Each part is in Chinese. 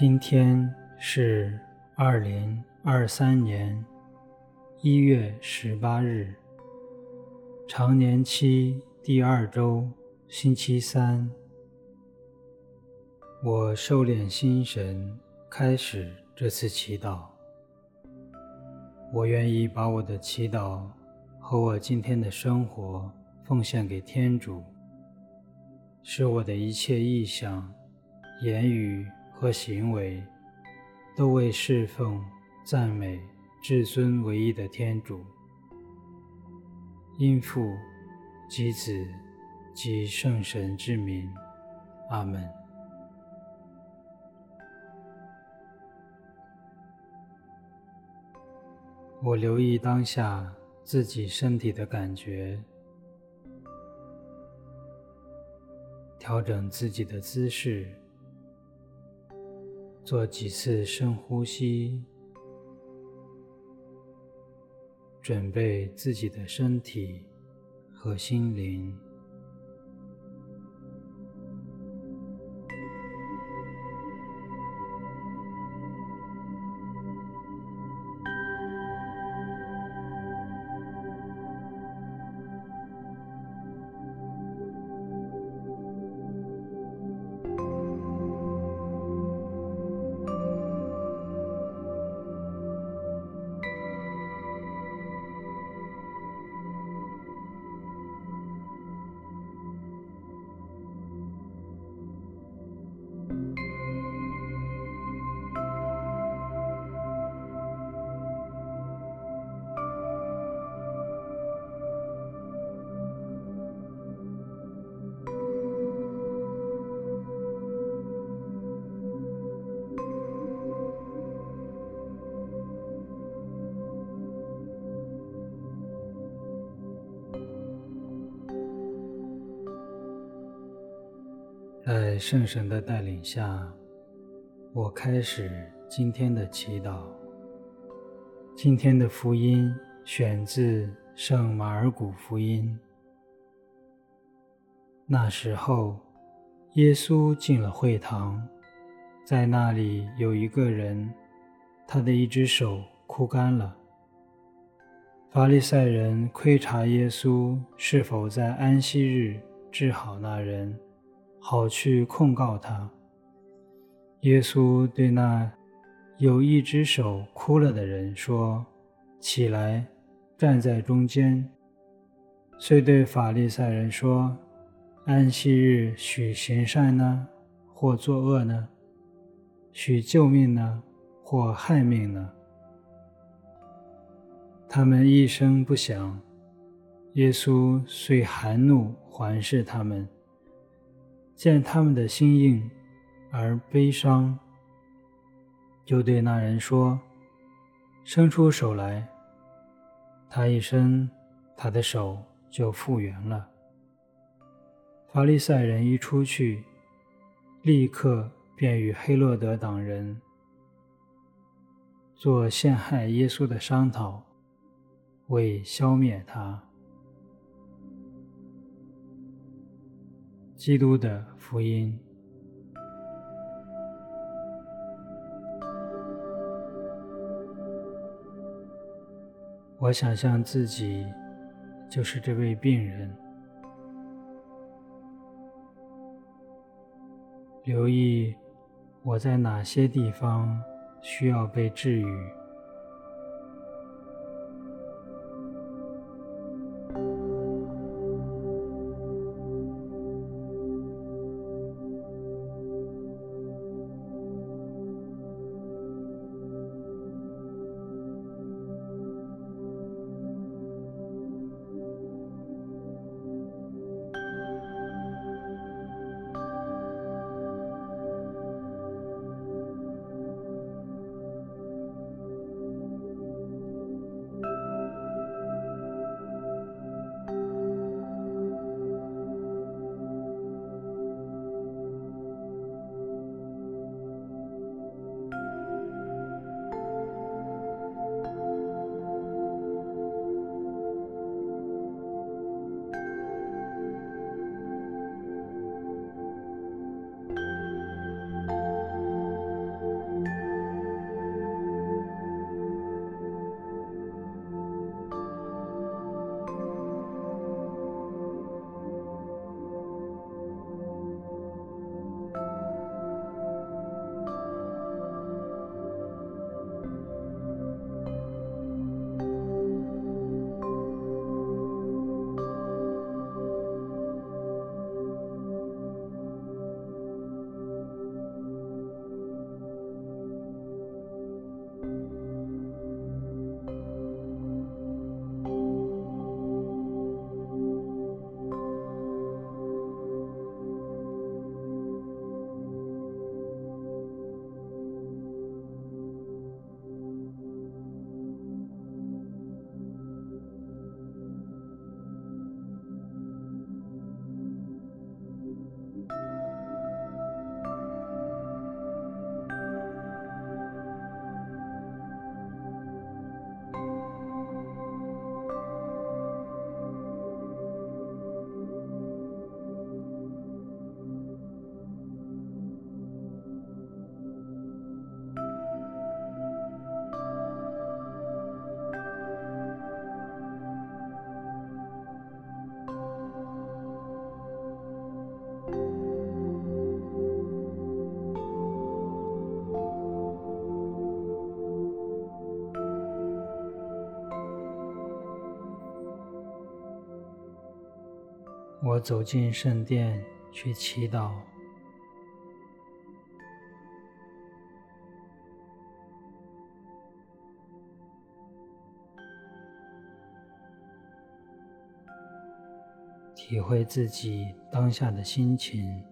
今天是二零二三年一月十八日，常年期第二周，星期三。我收敛心神，开始这次祈祷。我愿意把我的祈祷和我今天的生活奉献给天主，使我的一切意向、言语和行为都为侍奉、赞美至尊唯一的天主。因父及子及圣神之名，阿门。我留意当下自己身体的感觉，调整自己的姿势，做几次深呼吸，准备自己的身体和心灵。圣神的带领下，我开始今天的祈祷。今天的福音选自圣马尔谷福音。那时候，耶稣进了会堂，在那里有一个人，他的一只手枯干了。法利赛人窥察耶稣是否在安息日治好那人。好去控告他。耶稣对那有一只手枯了的人说：“起来，站在中间。”遂对法利赛人说：“安息日许行善呢，或作恶呢？许救命呢，或害命呢？”他们一声不响。耶稣遂含怒环视他们。见他们的心硬而悲伤，就对那人说：“伸出手来。”他一伸，他的手就复原了。法利赛人一出去，立刻便与黑落德党人做陷害耶稣的商讨，为消灭他。基督的福音。我想象自己就是这位病人，留意我在哪些地方需要被治愈。我走进圣殿去祈祷。体会自己当下的心情。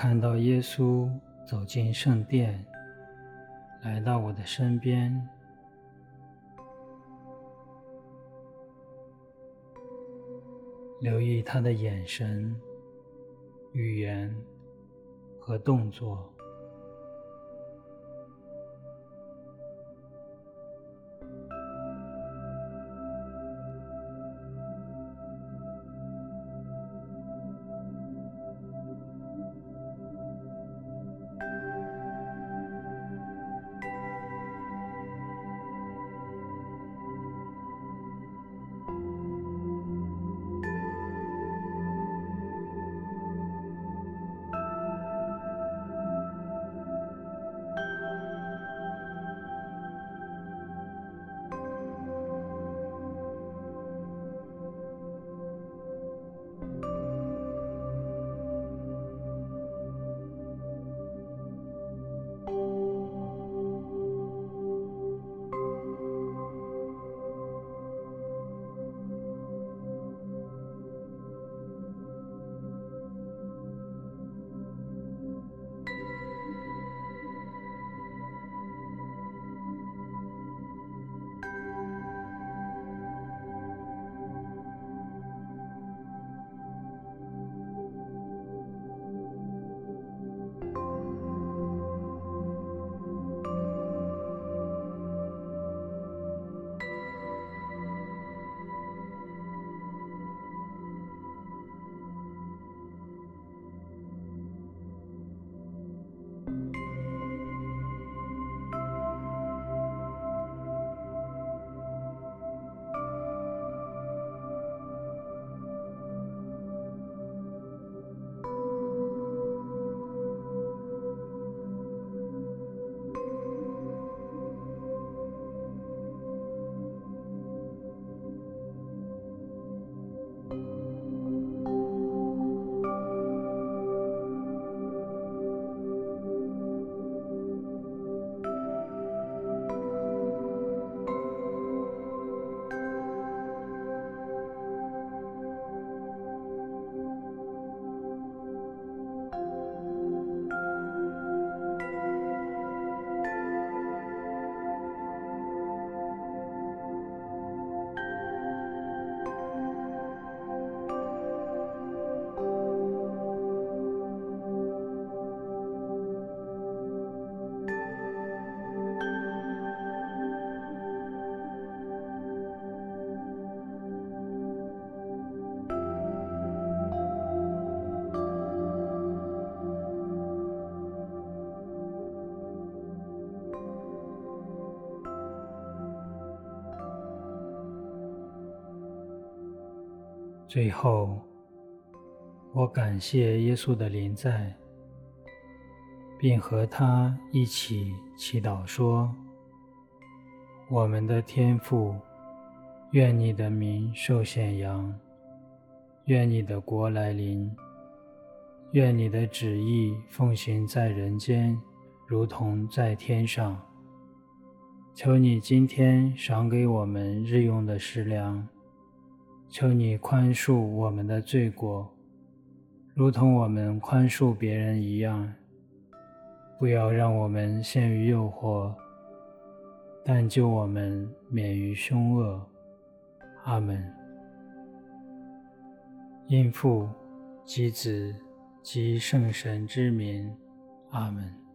看到耶稣走进圣殿，来到我的身边，留意他的眼神、语言和动作。最后，我感谢耶稣的临在，并和他一起祈祷说：“我们的天父，愿你的名受显扬，愿你的国来临，愿你的旨意奉行在人间，如同在天上。求你今天赏给我们日用的食粮。”求你宽恕我们的罪过，如同我们宽恕别人一样。不要让我们陷于诱惑，但救我们免于凶恶。阿门。因父及子及圣神之名。阿门。